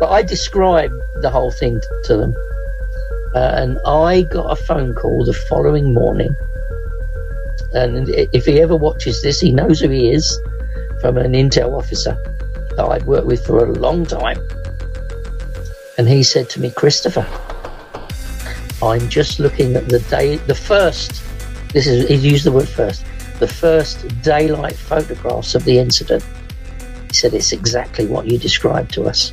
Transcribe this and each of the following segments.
But I described the whole thing to them. Uh, and I got a phone call the following morning. And if he ever watches this, he knows who he is from an intel officer that I'd worked with for a long time. And he said to me, Christopher, I'm just looking at the day, the first, this is, he used the word first, the first daylight photographs of the incident. He said, it's exactly what you described to us.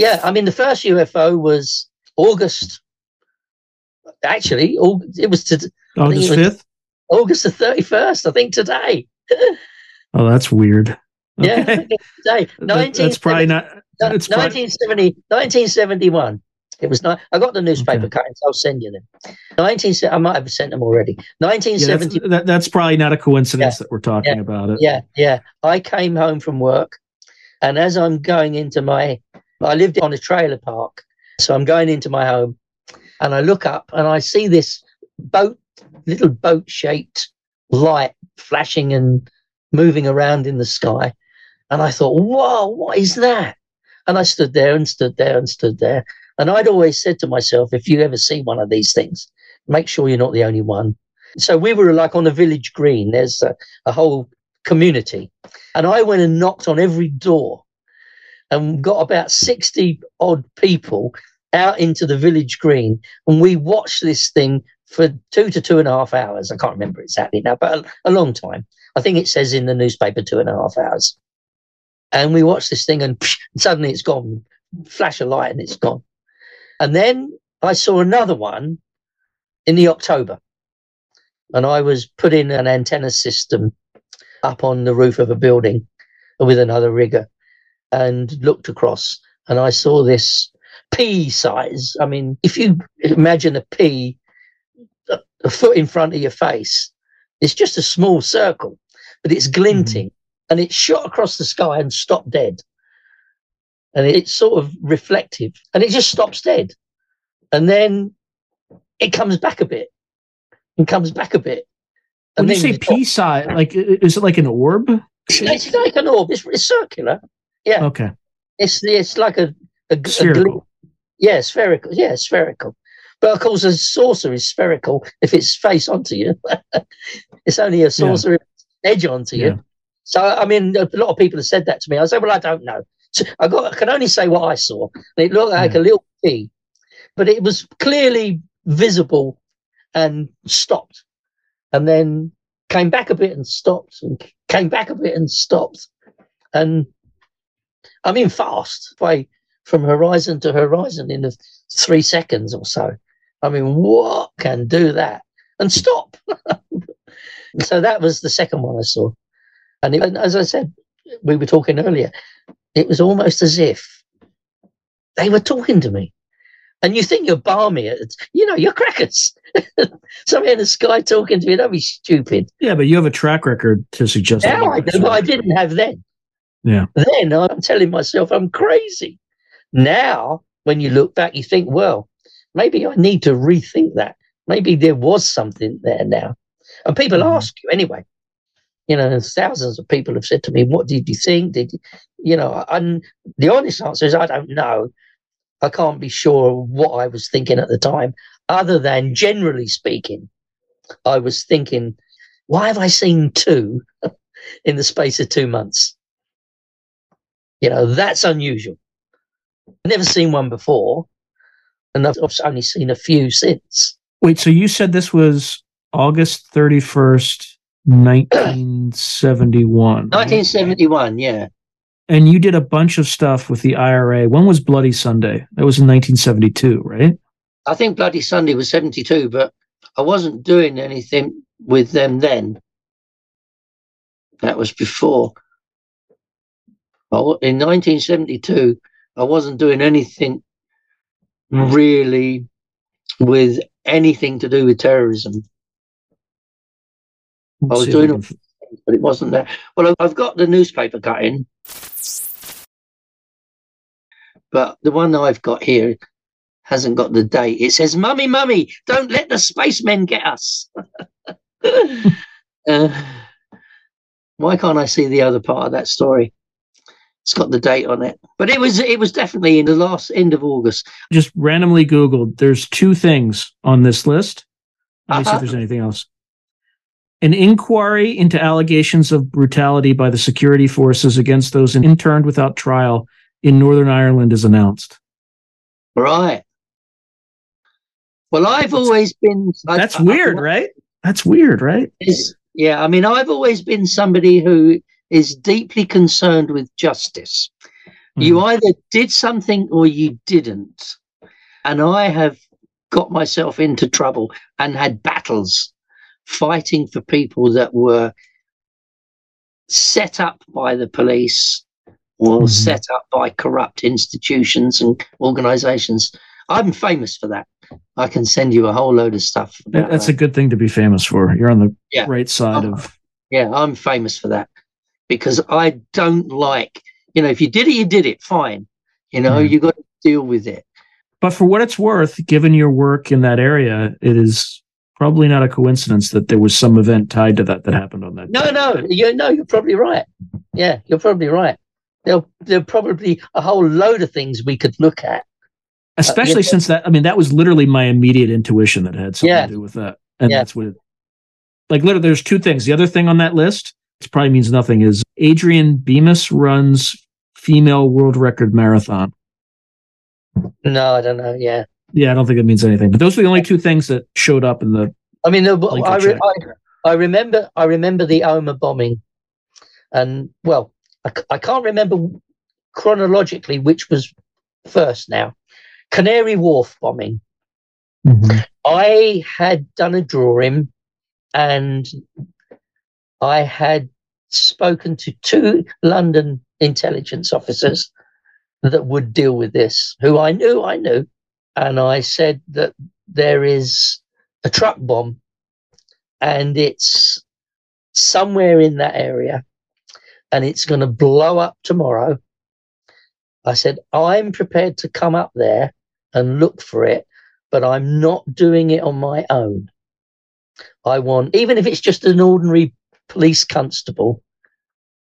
Yeah, I mean, the first UFO was August. Actually, it was to August 5th? August the 31st, I think today. Oh, that's weird. Yeah, Okay. today. That- that's probably not. no, It's probably, 1970, 1971. It was not. I got the newspaper Okay. cuttings. I'll send you them. 19. I might have sent them already. yeah, that's, 1970. that, that's probably not a coincidence that we're talking Yeah. about it. Yeah, yeah. I came home from work, and as I'm going into my, I lived on a trailer park, so I'm going into my home, and I look up and I see this boat, little boat-shaped light flashing and moving around in the sky, and I thought, "Whoa, what is that?" And I stood there and stood there and stood there, and I'd always said to myself, "If you ever see one of these things, make sure you're not the only one." So we were like on a village green. There's a, a whole community. And I went and knocked on every door and got about 60 odd people out into the village green. And we watched this thing for two to two and a half hours. I can't remember exactly now, but a, a long time. I think it says in the newspaper two and a half hours. And we watched this thing and suddenly it's gone. Flash of light and it's gone. And then I saw another one in the October. And I was putting an antenna system up on the roof of a building with another rigger and looked across and I saw this pea size. I mean, if you imagine a pea a, a foot in front of your face, it's just a small circle, but it's glinting mm-hmm. and it shot across the sky and stopped dead. And it's sort of reflective and it just stops dead. And then it comes back a bit and comes back a bit. When you say pea size, like, is it like an orb? it's like an orb. It's, it's circular. Yeah, Okay. it's it's like a Spherical. gl- yeah, spherical. Yeah, spherical. But of course, a saucer is spherical if it's face onto you. it's only a saucer if it's edge onto Yeah. you. So I mean, a lot of people have said that to me. I said, well, I don't know. So I got I can only say what I saw. And it looked like Yeah. a little pea, but it was clearly visible and stopped, and then came back a bit and stopped, and came back a bit and stopped, and I mean fast, way from horizon to horizon in three seconds or so. I mean, what can do that and stop? so that was the second one I saw, and, it, and as I said, we were talking earlier. It was almost as if they were talking to me. And you think you're balmy, you know, you're crackers. Somebody in the sky talking to me, don't be stupid. Yeah, but you have a track record to suggest. Now I do, but I didn't have then. Yeah. Then I'm telling myself I'm crazy. Now, when you look back, you think, well, maybe I need to rethink that. Maybe there was something there now. And people Mhm. ask you anyway. You know, thousands of people have said to me, "What did you think? Did you, you know?" And the honest answer is, I don't know. I can't be sure what I was thinking at the time, other than generally speaking, I was thinking, "Why have I seen two in the space of two months?" You know, that's unusual. I've never seen one before, and I've I've only seen a few since. Wait, so you said this was August 31st, 1971. 1971, yeah. And you did a bunch of stuff with the IRA. When was Bloody Sunday? That was in 1972, right? I think Bloody Sunday was 72, but I wasn't doing anything with them then. That was before. I In 1972, I wasn't doing anything really with anything to do with terrorism, Let's was doing but it wasn't there. Well, I've- got the newspaper cutting. but the one I've got here hasn't got the date. It says, "Mummy, mummy, don't let the spacemen get us." uh, why can't I see the other part of that story? It's got the date on it, but it was it was definitely in the last end of August. Just randomly Googled. There's two things on this list. Let me see Uh-huh. if there's anything else. An inquiry into allegations of brutality by the security forces against those interned without trial in Northern Ireland is announced. Right. Well, I've always been. I- That's I- weird, right? That's weird, right? yeah i mean i've always been somebody who is deeply concerned with justice you Mhm. either did something or you didn't and i have got myself into trouble and had battles fighting for people that were set up by the police or Mhm. set up by corrupt institutions and organizations i'm famous for that i can send you a whole load of stuff That's that. a good thing to be famous for. You're on the Yeah. right side Oh. of. Yeah, I'm famous for that because I don't like, you know, if you did it, you did it, fine. You know, Mhm. you got to deal with it. But for what it's worth, given your work in that area, it is probably not a coincidence that there was some event tied to that that happened on that. No, day. no, you no, you're probably right. Yeah, you're probably right. There'll there'll probably a whole load of things we could look at. especially yeah. since that. I mean, that was literally my immediate intuition that had something Yeah. to do with that, and Yeah. that's what. It, like literally, there's two things. The other thing on that list, it probably means nothing, is Adrienne Beames runs female world record marathon. No, I don't know. Yeah, Yeah, I don't think it means anything. But those were the only two things that showed up in the. I mean, the, Link I, re- I I remember I remember the Omagh bombing, and well, I can't remember chronologically which was first. Now, Canary Wharf bombing. Mm-hmm. I had done a drawing and I had spoken to two London intelligence officers that would deal with this, who I knew I knew. And I said that there is a truck bomb and it's somewhere in that area and it's going to blow up tomorrow. I said, I'm prepared to come up there and look for it but I'm not doing it on my own. I want, even if it's just an ordinary police constable,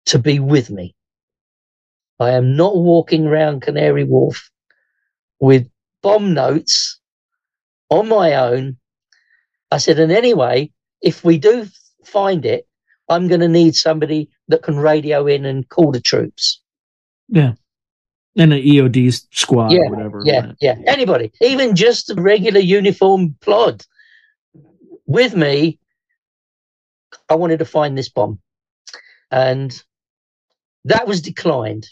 to be with me. I am not walking around Canary Wharf with bomb notes on my own. I said, and anyway, if we do find it, I'm going to need somebody that can radio in and call the troops. Yeah. And an EOD squad Yeah, or whatever. Yeah, yeah. Anybody, even just a regular uniform plod with me. I wanted to find this bomb, and that was declined.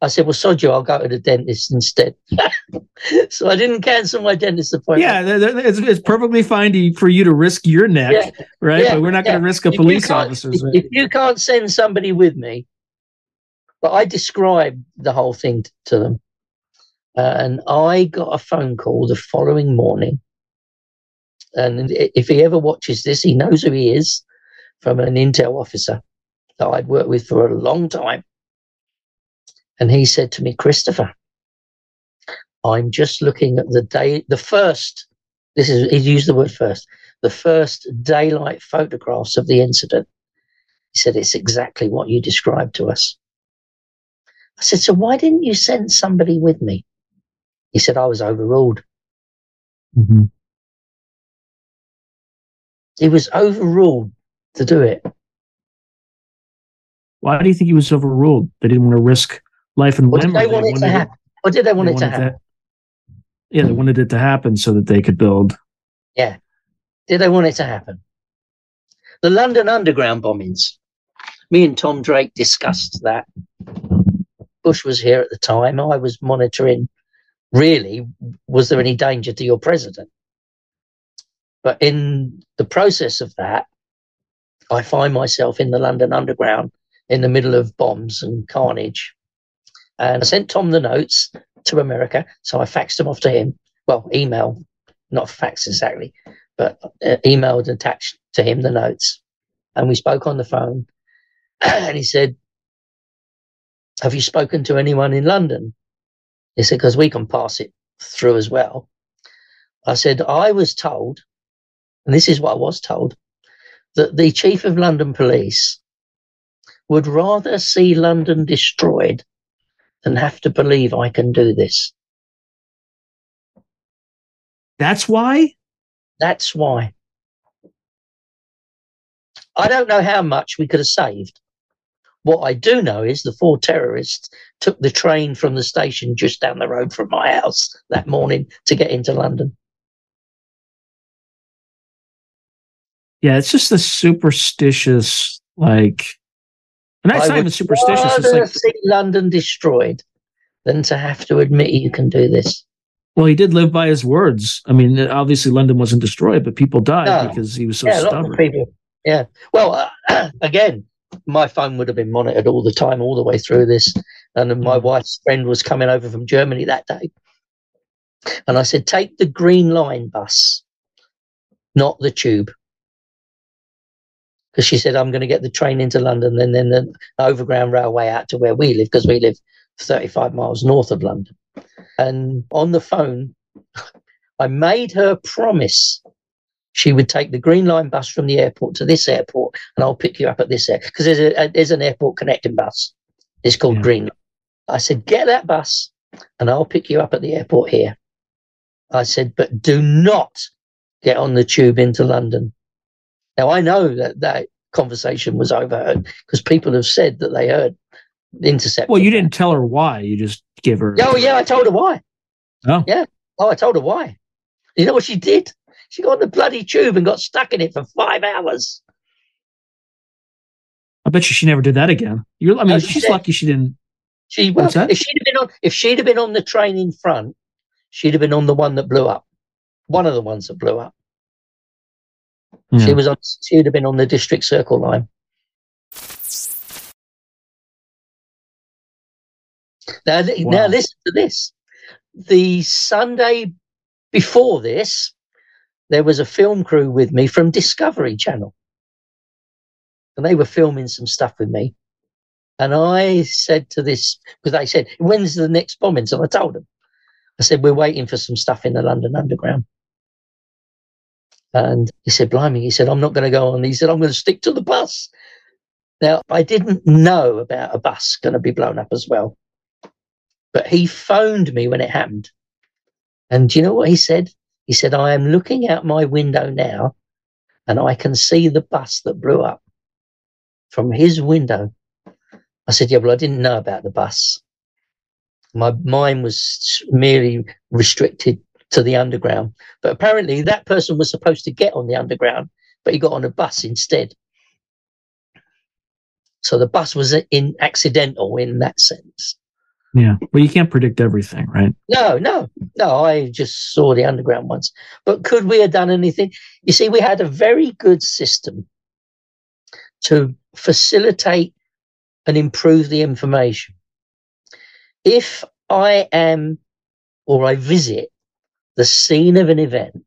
I said, "Well, sod you, I'll go to the dentist instead." so I didn't cancel my dentist appointment. Yeah, it's, it's perfectly fine to, for you to risk your neck, Yeah, right? yeah, but we're not going to risk a If police officer's. If, if you can't send somebody with me, but I described the whole thing to them, uh, and I got a phone call the following morning. And if he ever watches this, he knows who he is from an intel officer that I'd worked with for a long time. And he said to me, Christopher, I'm just looking at the day, the first, this is, he used the word first, the first daylight photographs of the incident. He said, It's exactly what you described to us. I said, So why didn't you send somebody with me? He said, I was overruled. Mhm. He was overruled to do it. Why do you think he was overruled? They didn't want to risk life and did limb. they want it to happen? Or did they want they it to wanted happen? Yeah, they wanted it to happen so that they could build. Yeah. Did they want it to happen? The London Underground bombings. Me and Tom Drake discussed that. Bush was here at the time. I was monitoring. Really, was there any danger to your president? But in the process of that, I find myself in the London Underground in the middle of bombs and carnage. And I sent Tom the notes to America. So I faxed them off to him. Well, email, not fax exactly, but uh, emailed and attached to him the notes. And we spoke on the phone. and he said, Have you spoken to anyone in London? He said, because we can pass it through as well. I said, I was told, and this is what I was told, that the Chief of London Police would rather see London destroyed than have to believe I can do this. That's why? That's why. I don't know how much we could have saved. What I do know is the four terrorists took the train from the station just down the road from my house that morning to get into London. Yeah, it's just a superstitious, like, and that's I not even superstitious. It's like, see London destroyed than to have to admit you can do this. well, he did live by his words. I mean, obviously, London wasn't destroyed, but people died No. because he was so yeah, stubborn. people. Yeah. Well, uh, again, my phone would have been monitored all the time, all the way through this. And my Mm. wife's friend was coming over from Germany that day. And I said, take the Green Line bus, not the tube. Because she said, I'm going to get the train into London and then the overground railway out to where we live, because we live 35 miles north of London. And on the phone, I made her promise she would take the Green Line bus from the airport to this airport, and I'll pick you up at this airport because there's a, a there's an airport connecting bus. It's called Yeah. Green. Line. I said, get that bus, and I'll pick you up at the airport here. I said, but do not get on the tube into London. Now I know that that conversation was overheard because people have said that they heard the intercept. Well, you didn't tell her why. You just give her. Oh yeah, I told her why. Oh. Yeah. Oh, I told her why. You know what she did? She got on the bloody tube and got stuck in it for five hours. I bet you she never did that again. You're, I mean, No, she she's did. lucky she didn't. She well, What's that? if she'd have been on if she'd have been on the train in front, she'd have been on the one that blew up. One of the ones that blew up. She was on she would have been on the district circle line. Now, th- now listen to this. The Sunday before this, there was a film crew with me from Discovery Channel. And they were filming some stuff with me. And I said to this, because they said, when's the next bombing? So I told them. I said, we're waiting for some stuff in the London Underground. And he said, Blimey, he said, I'm not going to go on. He said, I'm going to stick to the bus. Now, I didn't know about a bus going to be blown up as well. But he phoned me when it happened. And do you know what he said? He said, I am looking out my window now and I can see the bus that blew up from his window. I said, Yeah, well, I didn't know about the bus. My mind was merely restricted to the underground. But apparently, that person was supposed to get on the underground, but he got on a bus instead. So the bus was in accidental in that sense. Yeah. Well, you can't predict everything, right? No, no, no. I just saw the underground ones. But could we have done anything? You see, we had a very good system to facilitate and improve the information. If I am or I visit the scene of an event,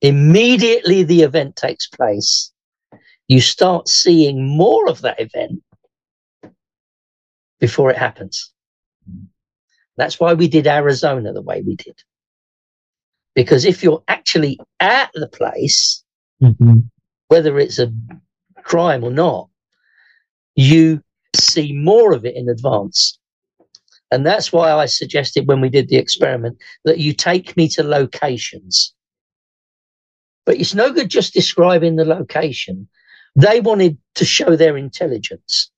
immediately the event takes place, you start seeing more of that event before it happens. That's why we did Arizona the way we did. Because if you're actually at the place, Mm-hmm. whether it's a crime or not, you see more of it in advance. And that's why I suggested when we did the experiment that you take me to locations. But it's no good just describing the location. They wanted to show their intelligence.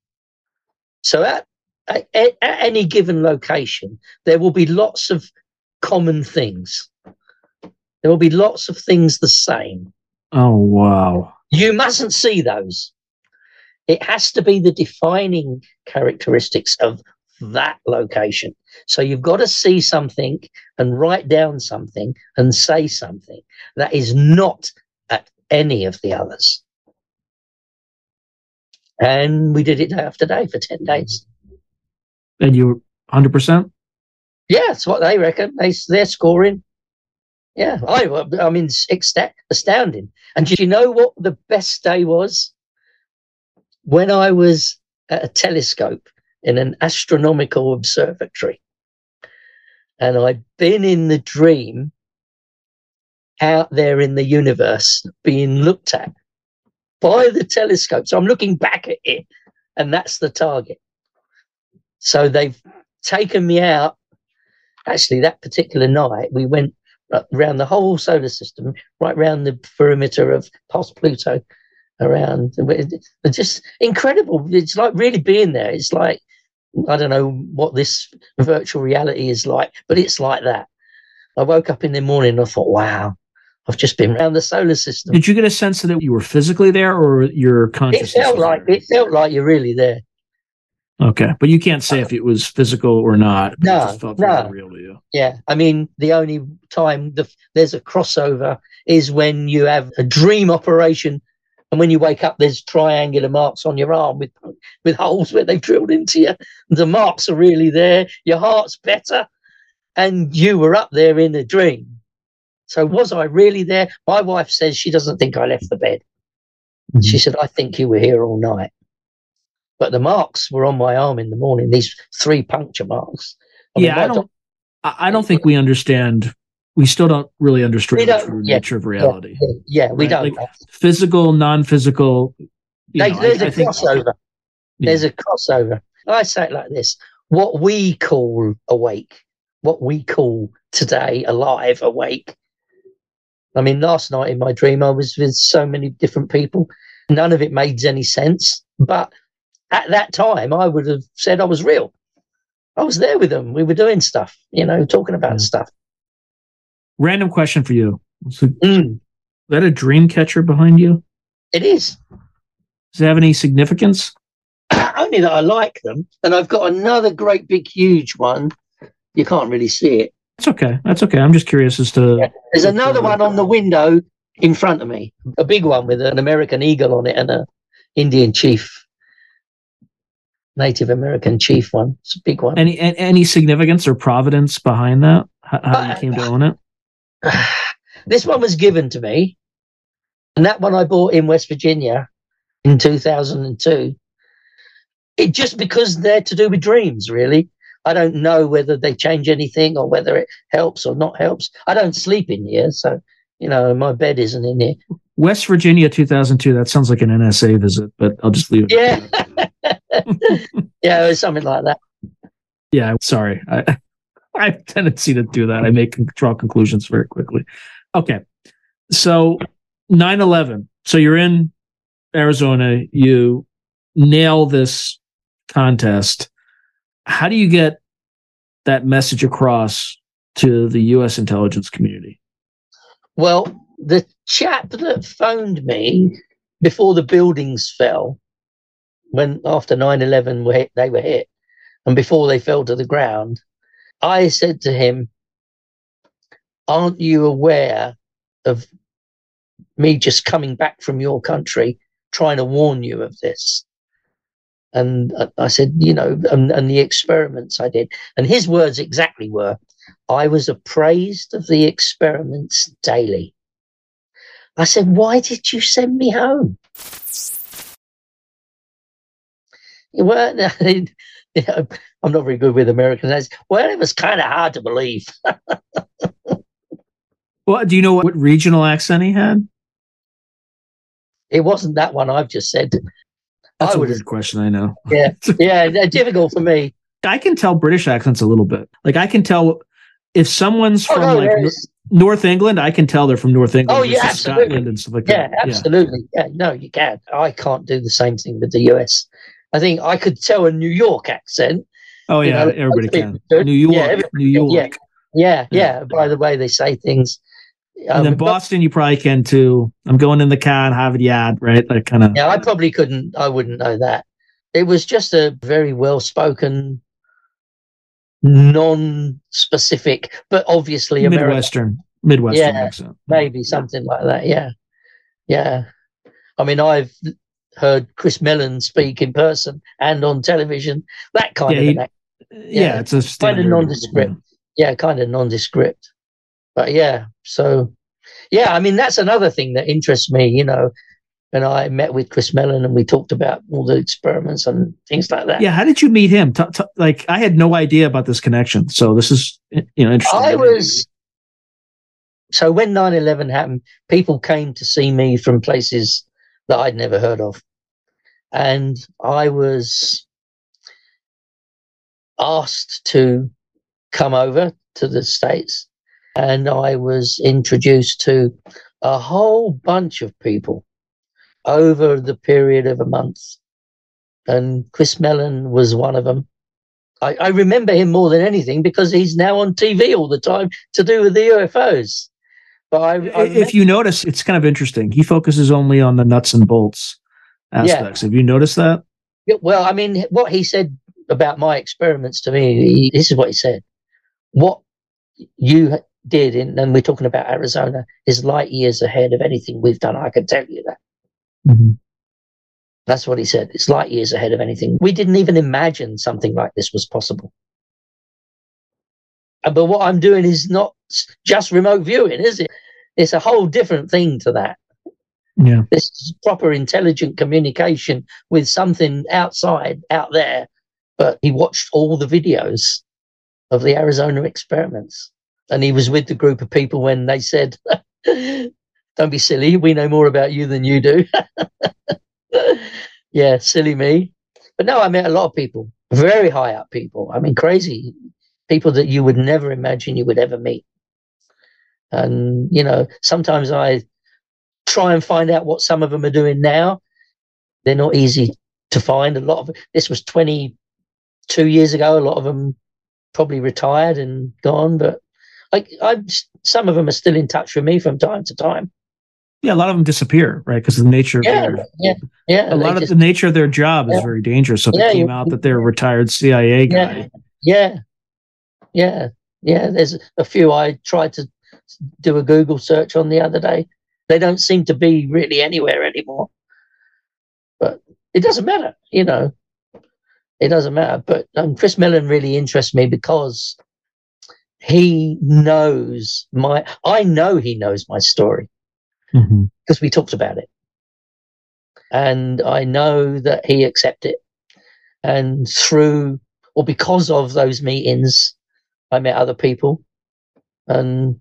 So at, at, at any given location, there will be lots of common things. There will be lots of things the same. Oh, wow. You mustn't see those. It has to be the defining characteristics of that location. So you've got to see something and write down something and say something that is not at any of the others. And we did it day after day for 10 days. And you were 100%? Yeah, that's what they reckon. They, they're scoring. Yeah, I, I mean, it's astounding. And do you know what the best day was? When I was at a telescope in an astronomical observatory. and I'd been in the dream out there in the universe being looked at by the telescope. So I'm looking back at it, and that's the target. So they've taken me out. Actually, that particular night, we went around the whole solar system, right around the perimeter of past Pluto, around. It's just incredible. It's like really being there. It's like I don't know what this virtual reality is like, but it's like that. I woke up in the morning and I thought, wow, I've just been around the solar system. Did you get a sense that you were physically there or your consciousness? It felt like it felt like you're really there. Okay, but you can't say if it was physical or not. No, no. real to you. Yeah, I mean, the only time the, there's a crossover is when you have a dream operation, and when you wake up, there's triangular marks on your arm with with holes where they've drilled into you. The marks are really there. Your heart's better, and you were up there in a dream. So was I really there? My wife says she doesn't think I left the bed. Mm-hmm. She said, "I think you were here all night." but the marks were on my arm in the morning. These three puncture marks. I yeah, mean, I don't. I don't think we understand. We still don't really understand the true yeah, nature of reality. Yeah, yeah we right? don't. Like physical, non-physical. They, know, there's I, a I crossover. Think, there's a crossover. I say it like this: what we call awake, what we call today alive, awake. I mean, last night in my dream, I was with so many different people. None of it made any sense, but at that time, I would have said I was real. I was there with them. We were doing stuff, you know, talking about yeah. stuff. Random question for you. So, mm. Is that a dream catcher behind you? It is. Does it have any significance? Only that I like them. And I've got another great big huge one. You can't really see it. That's okay. That's okay. I'm just curious as to. Yeah. There's another one on the window in front of me, a big one with an American eagle on it and a Indian chief Native American chief one. It's a big one. Any any significance or providence behind that? How, how uh, you came to own it? This one was given to me, and that one I bought in West Virginia in 2002. It just because they're to do with dreams, really. I don't know whether they change anything or whether it helps or not helps. I don't sleep in here, so you know my bed isn't in here. West Virginia, 2002. That sounds like an NSA visit, but I'll just leave it. Yeah. yeah, it was something like that. Yeah, sorry. I, I have tendency to do that. I make draw conclusions very quickly. Okay. So 9-11. So you're in Arizona, you nail this contest. How do you get that message across to the US intelligence community? Well, the chap that phoned me before the buildings fell when after 9-11 they were hit and before they fell to the ground i said to him aren't you aware of me just coming back from your country trying to warn you of this? And i said you know and, and the experiments i did. And his words exactly were i was appraised of the experiments daily. I said why did you send me home? Well, yeah, I'm not very good with American accents. Well, it was kind of hard to believe. well, do you know what regional accent he had? It wasn't that one I've just said. That's I a weird question. I know. Yeah, yeah, difficult for me. I can tell British accents a little bit. Like I can tell if someone's oh, from no, like North England, I can tell they're from North England. Oh yeah, absolutely. Scotland and stuff like yeah, that. Absolutely. Yeah, absolutely. Yeah, no, you can. I can't do the same thing with the US. I think I could tell a New York accent. Oh yeah, know, everybody can. New York, yeah, New York. Yeah, yeah, yeah, By the way they say things. Um, and then Boston, but, you probably can too. I'm going in the car and Harvard Yard, right? That kind of. Yeah, I probably couldn't. I wouldn't know that. It was just a very well spoken, non-specific, but obviously a Midwestern, Midwestern yeah, accent. Maybe something like that. Yeah, yeah. I mean, I've heard Chris Mellon speak in person and on television. That kind yeah, of he, yeah, yeah, it's a standard, kind of nondescript. Yeah. yeah, kind of nondescript. But yeah, so yeah, I mean that's another thing that interests me. You know, and I met with Chris Mellon and we talked about all the experiments and things like that. Yeah, how did you meet him? T- t- like, I had no idea about this connection, so this is you know interesting. I was so when 9-11 happened, people came to see me from places that I'd never heard of, and I was asked to come over to the states, and I was introduced to a whole bunch of people over the period of a month. And Chris Mellon was one of them. I, I, remember him more than anything because he's now on TV all the time to do with the UFOs. But I, I if you notice, it's kind of interesting. He focuses only on the nuts and bolts aspects. Yeah. Have you noticed that? Yeah, well, I mean, what he said about my experiments to me, he, this is what he said. What you did, in, and we're talking about Arizona, is light years ahead of anything we've done. I can tell you that. Mm-hmm. That's what he said. It's light years ahead of anything. We didn't even imagine something like this was possible. But what I'm doing is not just remote viewing, is it? It's a whole different thing to that. Yeah. This is proper intelligent communication with something outside, out there. But he watched all the videos of the Arizona experiments. And he was with the group of people when they said, Don't be silly. We know more about you than you do. yeah, silly me. But no, I met a lot of people, very high up people. I mean, crazy people that you would never imagine you would ever meet. And, you know, sometimes I try and find out what some of them are doing now. They're not easy to find. A lot of this was 22 years ago. A lot of them probably retired and gone, but like I, some of them are still in touch with me from time to time. Yeah, a lot of them disappear, right? Because the nature yeah, of their, yeah, yeah. A lot just, of the nature of their job yeah. is very dangerous. So yeah, they came out that they're a retired CIA guy. Yeah, yeah, yeah. There's a few I tried to do a Google search on the other day. They don't seem to be really anywhere anymore. But it doesn't matter, you know. It doesn't matter. But um, Chris Mellon really interests me because he knows my. I know he knows my story because mm-hmm. we talked about it. And I know that he accepted it. And through or because of those meetings, I met other people and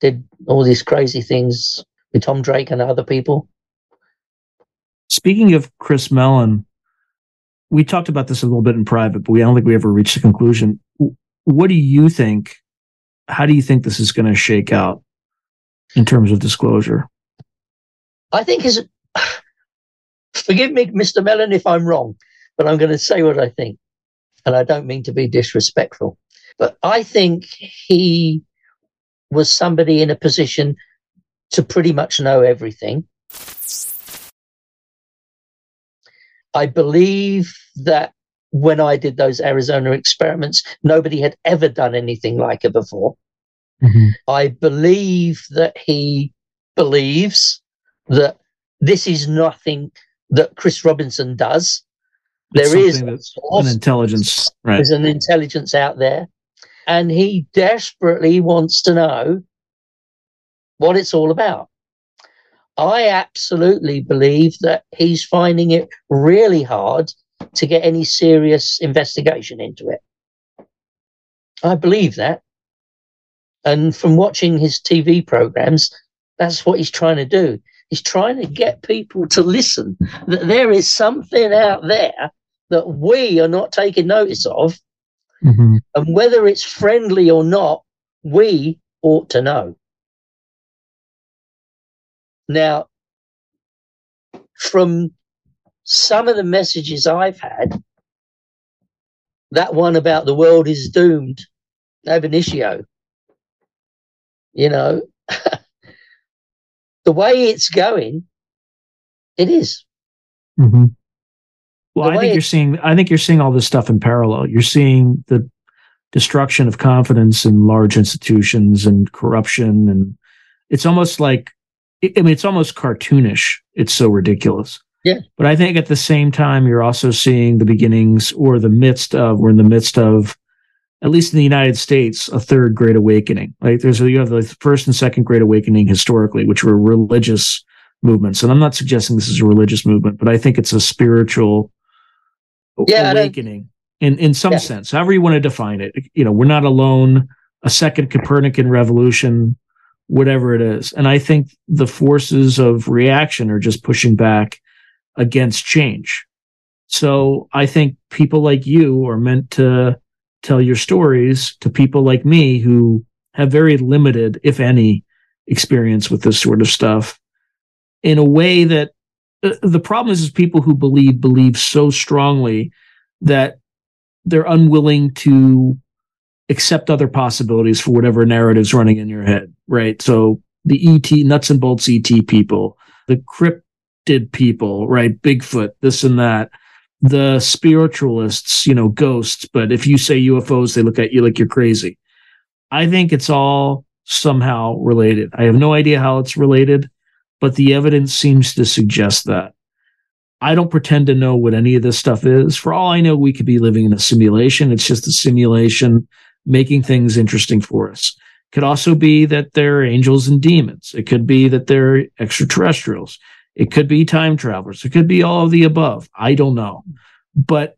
did all these crazy things with Tom Drake and other people. Speaking of Chris Mellon, we talked about this a little bit in private, but we I don't think we ever reached a conclusion. What do you think? How do you think this is going to shake out in terms of disclosure? I think is forgive me, Mr. Mellon, if I'm wrong, but I'm going to say what I think. And I don't mean to be disrespectful, but I think he was somebody in a position to pretty much know everything. I believe that when I did those Arizona experiments, nobody had ever done anything like it before. Mm-hmm. I believe that he believes that this is nothing that Chris Robinson does. There is an intelligence, right? There's an intelligence out there, and he desperately wants to know what it's all about. I absolutely believe that he's finding it really hard to get any serious investigation into it. I believe that. And from watching his TV programs, that's what he's trying to do. He's trying to get people to listen that there is something out there that we are not taking notice of. Mm-hmm. And whether it's friendly or not, we ought to know. Now, from some of the messages I've had, that one about the world is doomed, ab initio, you know, the way it's going, it is. Mm-hmm. Well, I think you're seeing. I think you're seeing all this stuff in parallel. You're seeing the destruction of confidence in large institutions and corruption, and it's almost like. I mean, it's almost cartoonish. It's so ridiculous. Yeah. But I think at the same time, you're also seeing the beginnings or the midst of, we're in the midst of at least in the United States, a third Great Awakening. Like there's you have the first and second Great Awakening historically, which were religious movements. And I'm not suggesting this is a religious movement, but I think it's a spiritual Yeah, awakening in, in some Yeah. sense, however you want to define it. You know, we're not alone, a second Copernican revolution, whatever it is. And I think the forces of reaction are just pushing back against change. So I think people like you are meant to tell your stories to people like me who have very limited, if any, experience with this sort of stuff in a way that uh, the problem is, is people who believe believe so strongly that they're unwilling to accept other possibilities for whatever narrative's running in your head, right? So the ET nuts and bolts ET people, the cryptid people, right? Bigfoot, this and that. The spiritualists, you know, ghosts, but if you say UFOs, they look at you like you're crazy. I think it's all somehow related. I have no idea how it's related, but the evidence seems to suggest that. I don't pretend to know what any of this stuff is. For all I know, we could be living in a simulation. It's just a simulation making things interesting for us. Could also be that they're angels and demons. It could be that they're extraterrestrials. It could be time travelers. It could be all of the above. I don't know. But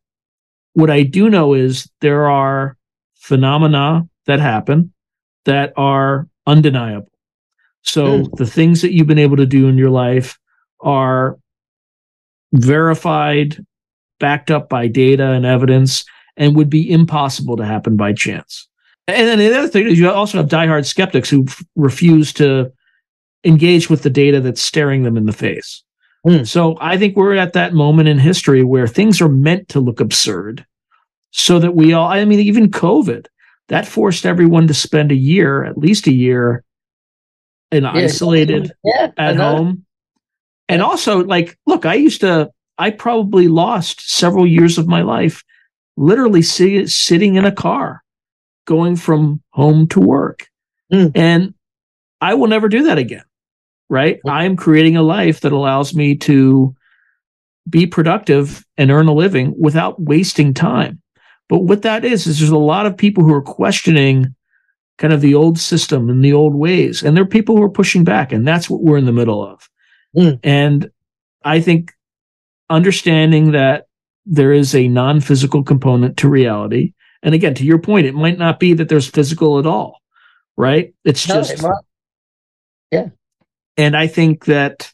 what I do know is there are phenomena that happen that are undeniable. So hmm. the things that you've been able to do in your life are verified, backed up by data and evidence, and would be impossible to happen by chance. And then the other thing is you also have diehard skeptics who f- refuse to engage with the data that's staring them in the face. Hmm. So I think we're at that moment in history where things are meant to look absurd so that we all, I mean, even COVID, that forced everyone to spend a year, at least a year, in isolated Yeah, at home. And Yeah. also, like, look, I used to, I probably lost several years of my life literally si- sitting in a car going from home to work. Hmm. And I will never do that again. Right. Hmm. I'm creating a life that allows me to be productive and earn a living without wasting time. But what that is, is there's a lot of people who are questioning kind of the old system and the old ways. And there are people who are pushing back, and that's what we're in the middle of. Mm. And I think understanding that there is a non physical component to reality. And again, to your point, it might not be that there's physical at all, right? It's No, just, it might- and I think that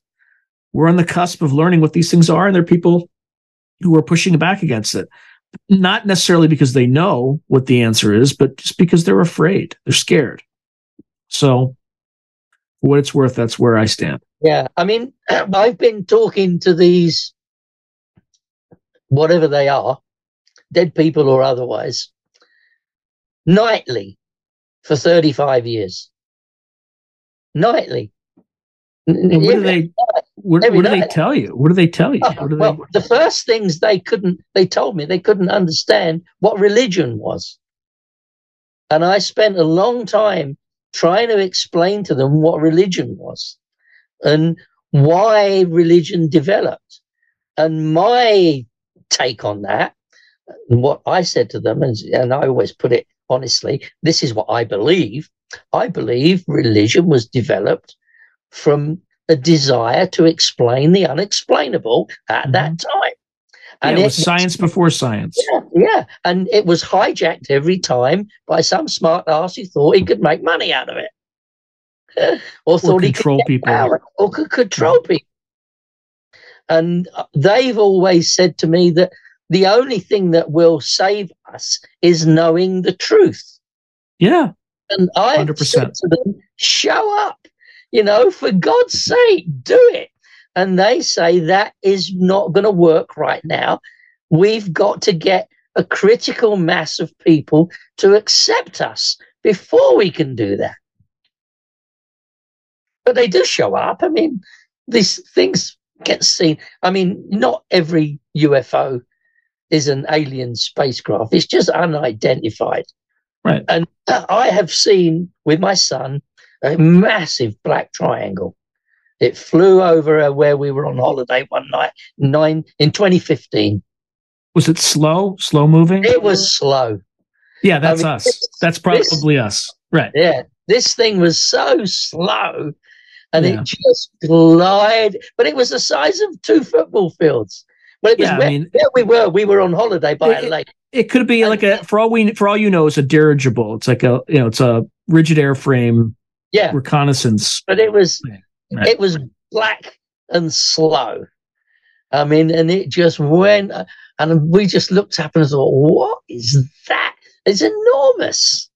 we're on the cusp of learning what these things are, and there are people who are pushing back against it. Not necessarily because they know what the answer is, but just because they're afraid. They're scared. So, for what it's worth, that's where I stand. Yeah, I mean, I've been talking to these, whatever they are, dead people or otherwise, nightly for 35 years. Nightly. What do they? What, what do they tell you? What do they tell you? Oh, What do well, they? the first things they couldn't, they told me they couldn't understand what religion was. And I spent a long time trying to explain to them what religion was and why religion developed. And my take on that, and what I said to them, is, and I always put it honestly, this is what I believe. I believe religion was developed from a desire to explain the unexplainable at mm-hmm. that time. Yeah, it was science before science. yeah, yeah, and it was hijacked every time by some smart ass who thought he could make money out of it, or Or thought he could control people. power, or could control mm-hmm. people. And they've always said to me that the only thing that will save us is knowing the truth. Yeah, And I 100%. said to them, show up, you know, for God's sake, do it. And they say that is not going to work right now. We've got to get a critical mass of people to accept us before we can do that. But they do show up. I mean, these things get seen. I mean, not every UFO is an alien spacecraft, it's just unidentified. Right. And I have seen with my son a massive black triangle. It flew over where we were on holiday one night, nine in 2015. was it slow? Slow moving? It was slow. Yeah, that's mean, us. this- That's probably us. Right. Yeah, this thing was so slow, and Yeah. it just glided. But it was the size of two football fields. But it was Yeah, I where, mean- where we were. We were on holiday by It- a lake. It could be And- like a for all we for all you know, it's a dirigible. It's like a you know, it's a rigid airframe Yeah, reconnaissance. but it was it was black and slow. I mean, and it just went, and we just looked up and thought, "What is that? It's enormous."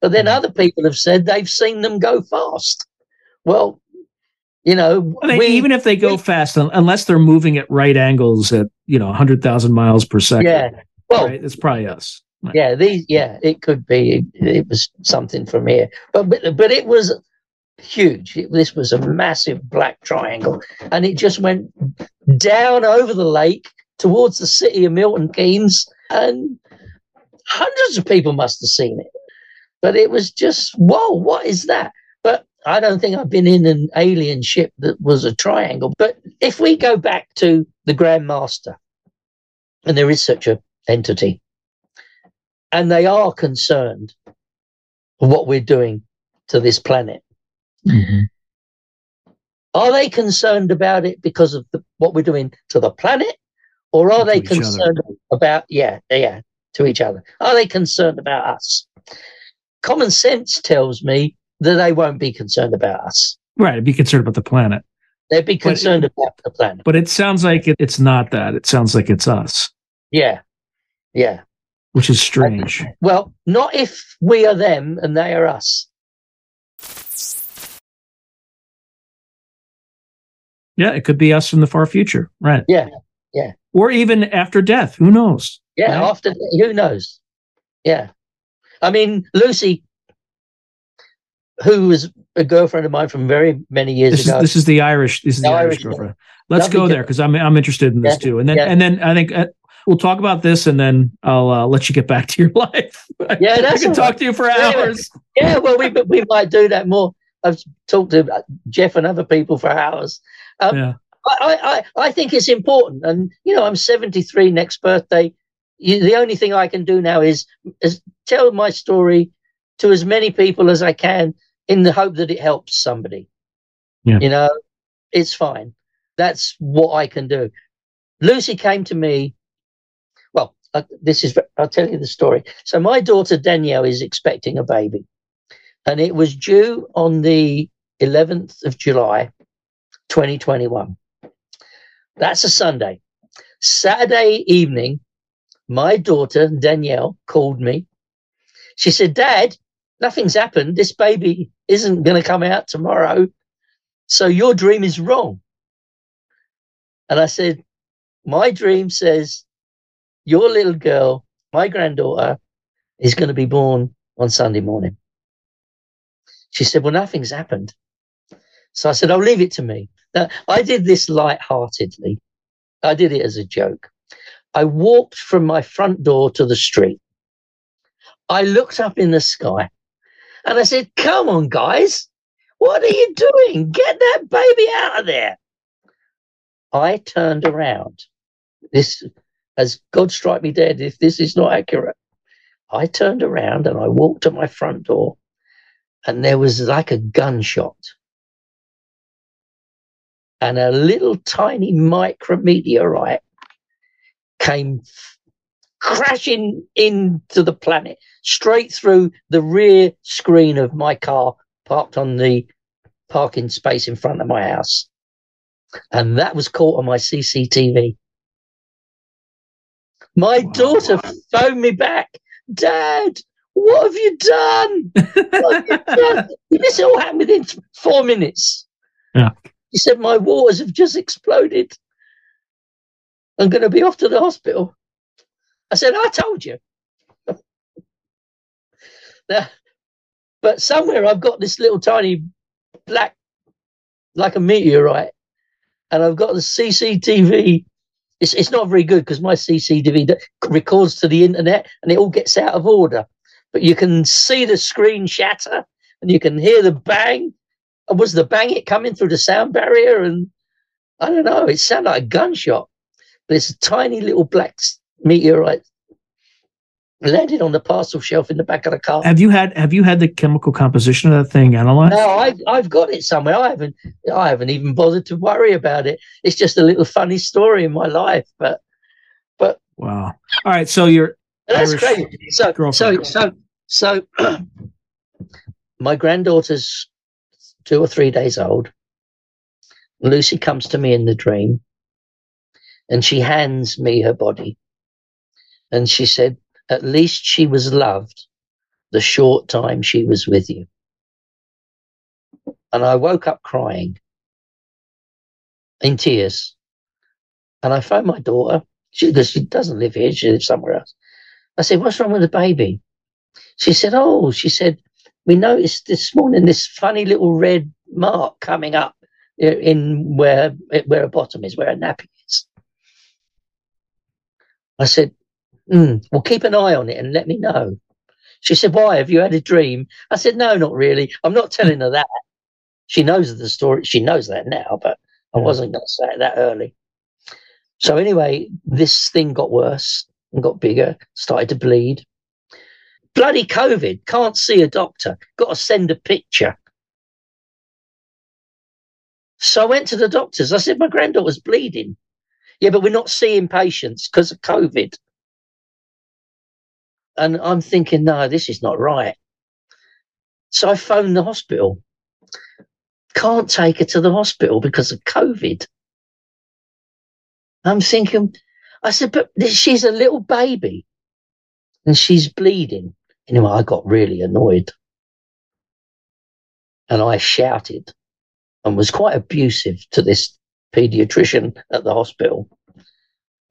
But then Mhm. other people have said they've seen them go fast. Well, you know, I mean, we, even if they go we- fast, unless they're moving at right angles at you know hundred thousand miles per second, yeah, well, right? It's probably us. Right. yeah, these, yeah, it could be. It, it was something from here, but but, but it was huge. It, this was a massive black triangle, and it just went down over the lake towards the city of Milton Keynes, and hundreds of people must have seen it. But it was just whoa, what is that? I don't think I've been in an alien ship that was a triangle. But if we go back to the Grand Master, and there is such a entity, and they are concerned for what we're doing to this planet. Mm-hmm. Are they concerned about it because of the, what we're doing to the planet, or are To they each other. concerned about yeah, yeah, to each other? Are they concerned about us? Common sense tells me that they won't be concerned about us. Right. Be concerned about the planet, They'd be But- concerned about the planet. but it sounds like it, it's not that. It sounds like it's us, Yeah, yeah. which is strange. Well, not if we are them and they are us. Yeah, it could be us in the far future. Right. Yeah, yeah. Or even after death. Who knows? Yeah, Right. after who knows? Yeah, I mean Lucy, who was a girlfriend of mine from very many years This is ago. this is the Irish. This is the The Irish, Irish girlfriend. Let's go there because I'm I'm interested in this Yeah, too. And then yeah. and then I think uh, we'll talk about this and then I'll uh, let you get back to your life. Yeah, I can talk right. to you for Yeah. hours. yeah, well, we we might do that more. I've talked to Jeff and other people for hours. Um, Yeah. I, I, I think it's important, and you know, I'm 73 next birthday. You, the only thing I can do now is is tell my story to as many people as I can, in the hope that it helps somebody. Yeah. You know, it's fine. That's what I can do. Lucy came to me. Well, uh, this is. I'll tell you the story. So my daughter Danielle is expecting a baby, and it was due on the 11th of July, 2021. That's a Sunday. Saturday evening, my daughter Danielle called me. She said, Dad, nothing's happened. This baby isn't going to come out tomorrow. So your dream is wrong. And I said, My dream says your little girl, my granddaughter, is going to be born on Sunday morning. She said, Well, nothing's happened. So I said, I'll leave it to me. Now, I did this light-heartedly. I did it as a joke. I walked from my front door to the street. I looked up in the sky and I said, Come on, guys. What are you doing? Get that baby out of there. I turned around. This, as God strike me dead if this is not accurate. I turned around and I walked to my front door and there was like a gunshot and a little tiny micrometeorite came crashing into the planet straight through the rear screen of my car parked on the parking space in front of my house and that was caught on my cctv my Wow. daughter phoned me back dad what have you done what have you done? this all happened within four minutes Yeah. he said my waters have just exploded i'm going to be off to the hospital i said i told you. Now, but somewhere i've got this little tiny black like a meteorite and i've got the cctv it's, it's not very good because my cctv records to the internet and it all gets out of order. But you can see the screen shatter and you can hear the bang. And was the bang it coming through the sound barrier? And i don't know it sounded like a gunshot. But it's a tiny little black meteorite landed on the parcel shelf in the back of the car. Have you had Have you had the chemical composition of that thing analyzed? No, I've I've got it somewhere. I haven't I haven't even bothered to worry about it. It's just a little funny story in my life. But but wow. All right, so you're that's Irish crazy. So so so so my granddaughter's two or three days old. Lucy comes to me in the dream and she hands me her body. And she said, At least she was loved the short time she was with you. And I woke up crying in tears. And I phoned my daughter she, because she doesn't live here, she lives somewhere else. I said, What's wrong with the baby? She said, Oh, she said, We noticed this morning this funny little red mark coming up in where where her bottom is, where a nappy is. I said, "Hmm, Well, keep an eye on it and let me know. She said, Why? Have you had a dream? I said, No, not really. I'm not telling her that. She knows the story. She knows that now, but I wasn't going to say it that early. So, anyway, this thing got worse and got bigger, started to bleed. Bloody COVID. Can't see a doctor. Got to send a picture. So I went to the doctors. I said, My granddaughter's bleeding. Yeah, but we're not seeing patients because of COVID. And I'm thinking, no, this is not right. So I phoned the hospital. Can't take her to the hospital because of COVID. I'm thinking, I said, but she's a little baby and she's bleeding. Anyway, I got really annoyed. And I shouted and was quite abusive to this pediatrician at the hospital.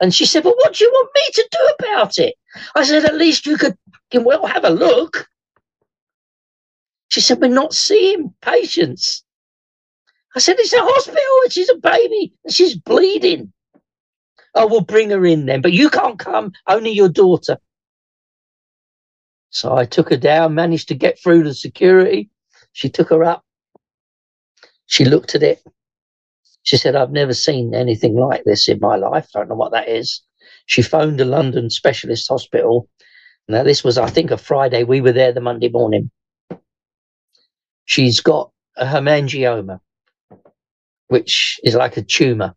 And she said, Well, what do you want me to do about it? I said, At least you could, well, have a look. She said, We're not seeing patients. I said, It's a hospital and she's a baby and she's bleeding. Oh, we'll bring her in then, but you can't come, only your daughter. So I took her down, managed to get through the security. She took her up. She looked at it. She said, I've never seen anything like this in my life. I Don't know what that is. She phoned a London specialist hospital. Now, this was, I think, a Friday. We were there the Monday morning. She's got a hemangioma, which is like a tumor,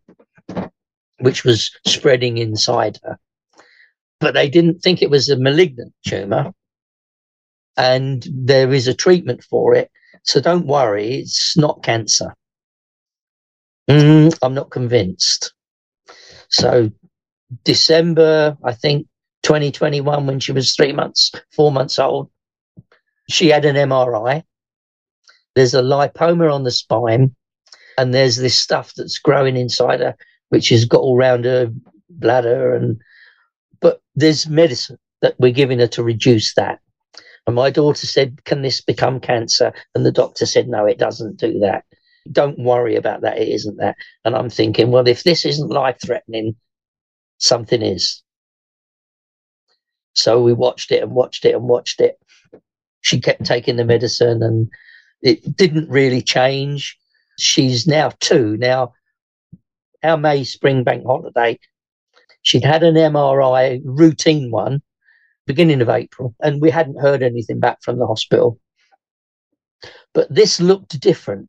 which was spreading inside her. But they didn't think it was a malignant tumor. And there is a treatment for it. So don't worry, it's not cancer. Mm, I'm not convinced. So December, I think 2021, when she was three months, four months old, she had an MRI. There's a lipoma on the spine, and there's this stuff that's growing inside her, which has got all around her bladder. And but there's medicine that we're giving her to reduce that. And my daughter said, Can this become cancer? And the doctor said, No, it doesn't do that. Don't worry about that. It isn't that. And I'm thinking, Well, if this isn't life threatening, something is. So we watched it and watched it and watched it. She kept taking the medicine and it didn't really change. She's now two. Now, our May spring bank holiday, she'd had an MRI, routine one, beginning of April, and we hadn't heard anything back from the hospital. But this looked different.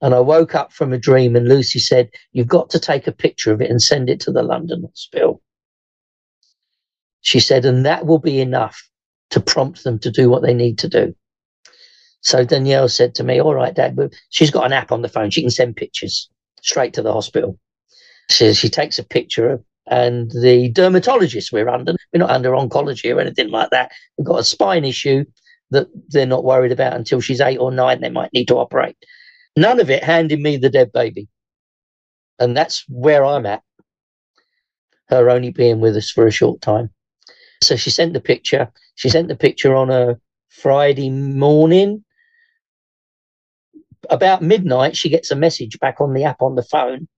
And I woke up from a dream, and Lucy said, You've got to take a picture of it and send it to the London hospital. She said, And that will be enough to prompt them to do what they need to do. So Danielle said to me, All right, Dad, but she's got an app on the phone. She can send pictures straight to the hospital. So she takes a picture of and the dermatologist we're under, we're not under oncology or anything like that. We've got a spine issue that they're not worried about until she's eight or nine, they might need to operate. None of it handing me the dead baby. And that's where I'm at. Her only being with us for a short time. So she sent the picture. She sent the picture on a Friday morning. About midnight, she gets a message back on the app on the phone.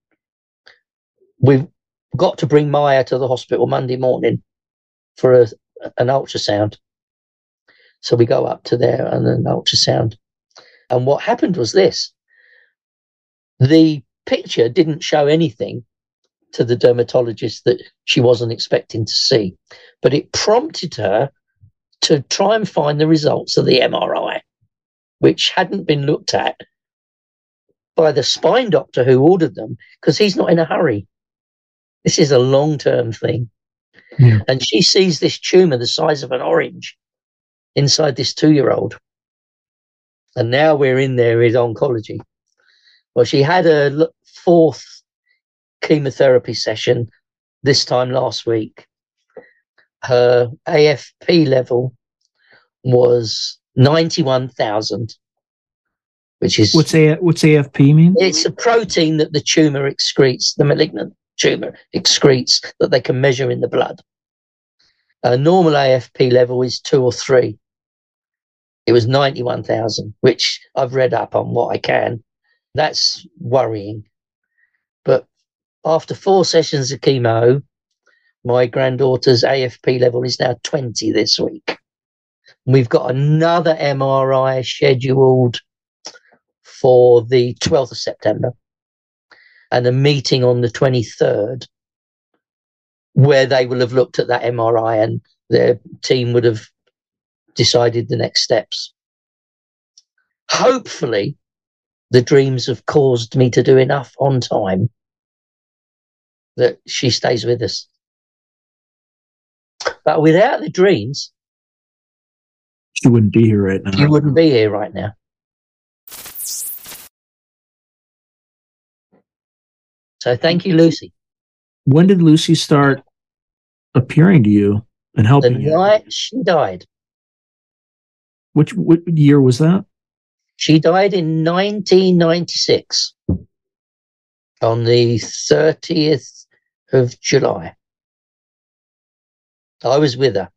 We've got to bring Maya to the hospital Monday morning for a, an ultrasound. So we go up to there and an ultrasound. And what happened was this the picture didn't show anything to the dermatologist that she wasn't expecting to see. But it prompted her to try and find the results of the MRI, which hadn't been looked at by the spine doctor who ordered them because he's not in a hurry. This is a long term thing. Yeah. And she sees this tumor the size of an orange inside this two year old. And now we're in there with oncology. Well, she had a fourth chemotherapy session this time last week. Her AFP level was 91,000, which is What's a what's AFP mean? it's a protein that the tumor excretes, the malignant tumor excretes that they can measure in the blood. A normal AFP level is two or three. It was 91,000, which I've read up on what I can. That's worrying. But after four sessions of chemo, my granddaughter's AFP level is now 20 this week. We've got another MRI scheduled for the 12th of September and a meeting on the 23rd where they will have looked at that MRI and their team would have decided the next steps. Hopefully, the dreams have caused me to do enough on time that she stays with us. But without the dreams, She wouldn't be here right now. you wouldn't be here right now. So thank you, Lucy. when did Lucy start appearing to you and The helping you? night she died, Which what year was that? She died in 1996 on the 30th of July. I was with her.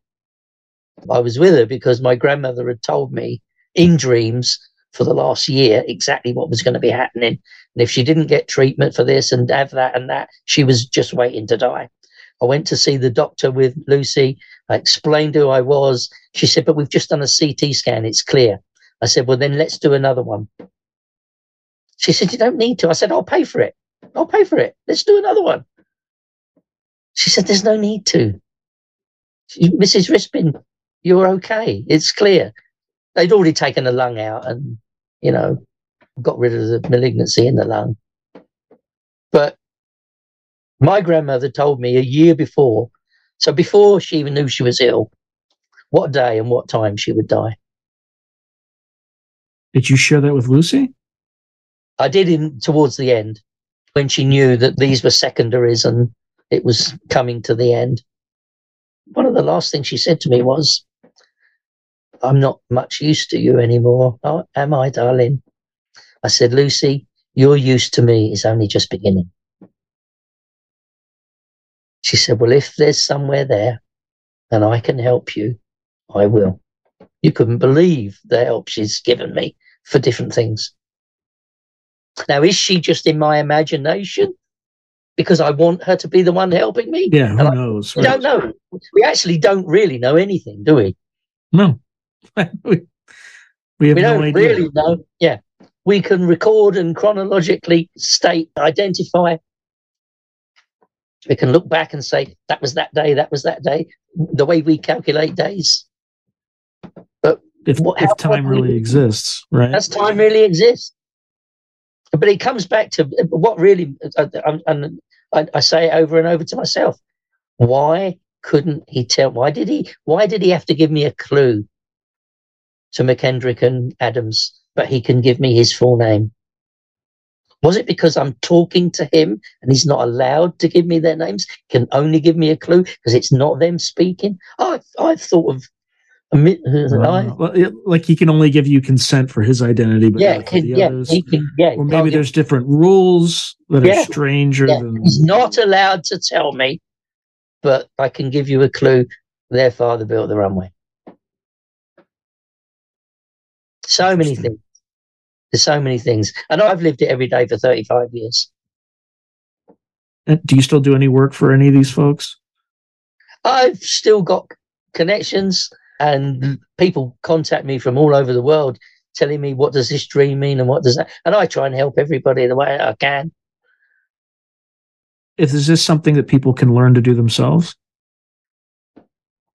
I was with her because my grandmother had told me in dreams for the last year exactly what was going to be happening. And if she didn't get treatment for this and have that and that, she was just waiting to die. I went to see the doctor with Lucy. I explained who I was. She said, But we've just done a CT scan. It's clear. I said, Well, then let's do another one. She said, You don't need to. I said, I'll pay for it. I'll pay for it. Let's do another one. She said, There's no need to. Mrs. Rispin, you're okay. It's clear. They'd already taken the lung out and, you know, got rid of the malignancy in the lung. But my grandmother told me a year before, so before she even knew she was ill, what day and what time she would die. Did you share that with Lucy? I did in towards the end when she knew that these were secondaries and it was coming to the end. One of the last things she said to me was, I'm not much used to you anymore, am I, darling? I said, Lucy, your use to me is only just beginning. She said, Well, if there's somewhere there and I can help you, I will. You couldn't believe the help she's given me for different things. Now, is she just in my imagination? Because I want her to be the one helping me? Yeah, who I- knows? We don't know. We actually don't really know anything, do we? No. we, we have we no don't idea. really know. Yeah. We can record and chronologically state, identify. We can look back and say, that was that day, that was that day, the way we calculate days. If, what- if time really exists, right? Does time really exist? But it comes back to what really, uh, um, and I, I say it over and over to myself. Why couldn't he tell? Why did he? Why did he have to give me a clue to McKendrick and Adams, but he can give me his full name? Was it because I'm talking to him and he's not allowed to give me their names? Can only give me a clue because it's not them speaking. I've, I've thought of a mi- I, Uh, like he can only give you consent for his identity, but yeah, not for can, the yeah, others. he can, yeah. or maybe there's different rules that Yeah. are stranger Yeah, than he's not allowed to tell me, but I can give you a clue. Their father built the runway. So many things. There's so many things. And I've lived it every day for 35 years. Uh, Do you still do any work for any of these folks? I've still got connections and people contact me from all over the world telling me what does this dream mean and what does that and I try and help everybody the way I can. if is this something that people can learn to do themselves?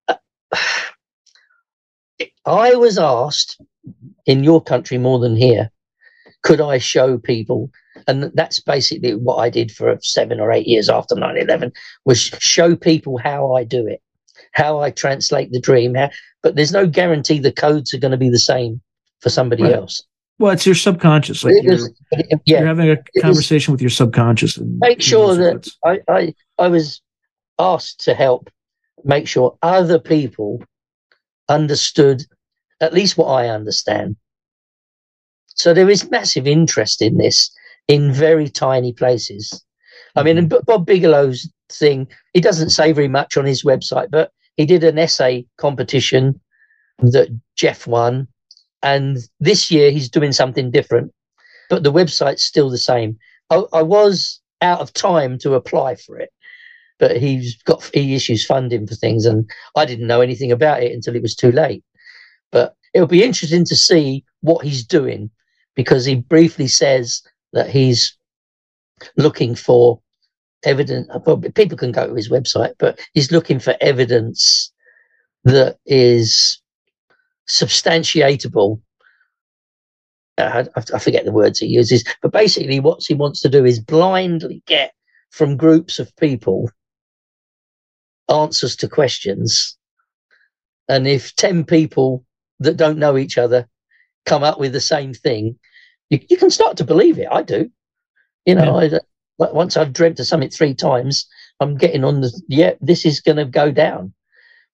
I was asked in your country more than here, could I show people? And that's basically what I did for seven or eight years after 9 11 was show people how I do it, how I translate the dream. How, but there's no guarantee the codes are going to be the same for somebody Right. else. Well, it's your subconscious. Like you're, was- yeah, you're having a conversation with your subconscious. And Make sure that- I, I I was asked to help make sure other people understood at least what I understand. So there is massive interest in this in very tiny places. I mean, mm-hmm. and Bob Bigelow's thing, he doesn't say very much on his website, but he did an essay competition that Jeff won. And this year he's doing something different, but the website's still the same. I, I was out of time to apply for it, but he's got he issues funding for things, and I didn't know anything about it until it was too late. But it'll be interesting to see what he's doing because he briefly says that he's looking for evidence. Well, people can go to his website, but he's looking for evidence that is substantiatable. Uh, I, I forget the words he uses, but basically, what he wants to do is blindly get from groups of people answers to questions. And if 10 people that don't know each other come up with the same thing, you, you can start to believe it. I do. You know, I, like, once I've dreamt of something three times, I'm getting on the, yeah, this is going to go down.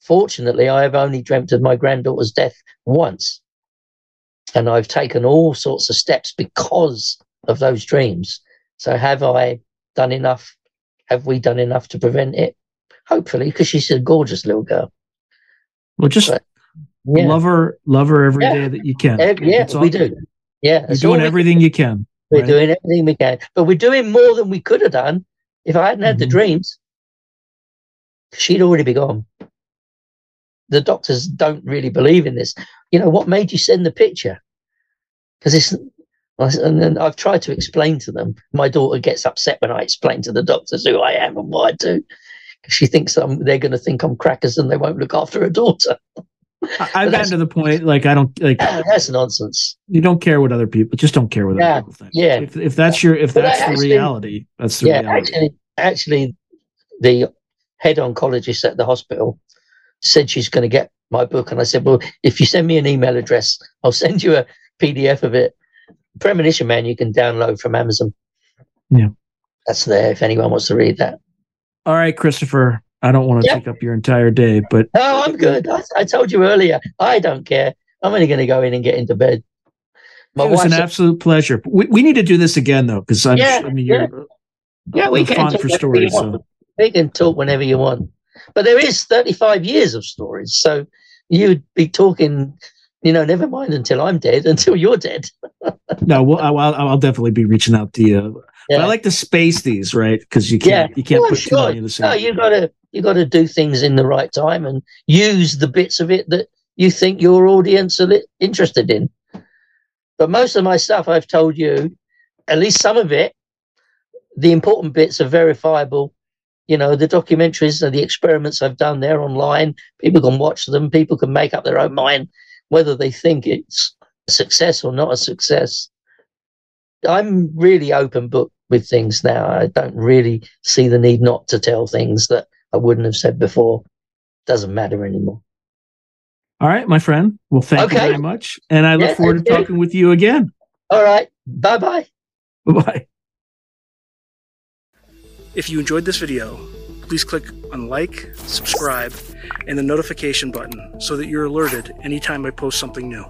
Fortunately, I have only dreamt of my granddaughter's death once. And I've taken all sorts of steps because of those dreams. So, have I done enough? Have we done enough to prevent it? Hopefully, because she's a gorgeous little girl. Well, just But- Yeah, love her, love her every Yeah. day that you can. Ev- yeah, all- we do. Yeah, You're doing everything you can. We're right? doing everything we can, but we're doing more than we could have done if I hadn't had the Mhm. dreams. She'd already be gone. The doctors don't really believe in this. You know what made you send the picture? Because it's, and then I've tried to explain to them. My daughter gets upset when I explain to the doctors who I am and what I do. She thinks I'm, they're going to think I'm crackers and they won't look after her daughter. I've gotten to the point like I don't like That's nonsense. you don't care what other people just don't care what Yeah, other people think. yeah. If, if that's your if But that's the actually- reality, that's the yeah, reality. actually, actually, the head oncologist at the hospital said she's going to get my book, and I said, "Well, if you send me an email address, I'll send you a PDF of it. Premonition Man, you can download from Amazon. Yeah. that's there if anyone wants to read that. All right, Christopher. I don't want to Yeah. take up your entire day, but No, I'm good. I, I told you earlier, I don't care. I'm only going to go in and get into bed. My it was an absolute pleasure. We, we need to do this again though, because I'm Yeah, I mean yeah. you're Yeah, we can fond talk for stories. So we can talk whenever you want. But there is 35 years of stories. So you'd be talking, you know, never mind until I'm dead, until you're dead. no, well, I'll, I'll definitely be reaching out to you. But I like to space these, right? Because you can't you can't Well, put too many in the same. No, you gotta you gotta do things in the right time and use the bits of it that you think your audience are li- interested in. But most of my stuff I've told you, at least some of it, the important bits are verifiable. You know, the documentaries and the experiments I've done there online, people can watch them, people can make up their own mind whether they think it's a success or not a success. I'm really open book with things now. I don't really see the need not to tell things that I wouldn't have said before. Doesn't matter anymore. All right, my friend. Well, thank you very much, and I look Yeah, forward to you. talking with you again. All right. Bye bye. Bye bye. If you enjoyed this video, please click on like, subscribe, and the notification button so that you're alerted anytime I post something new.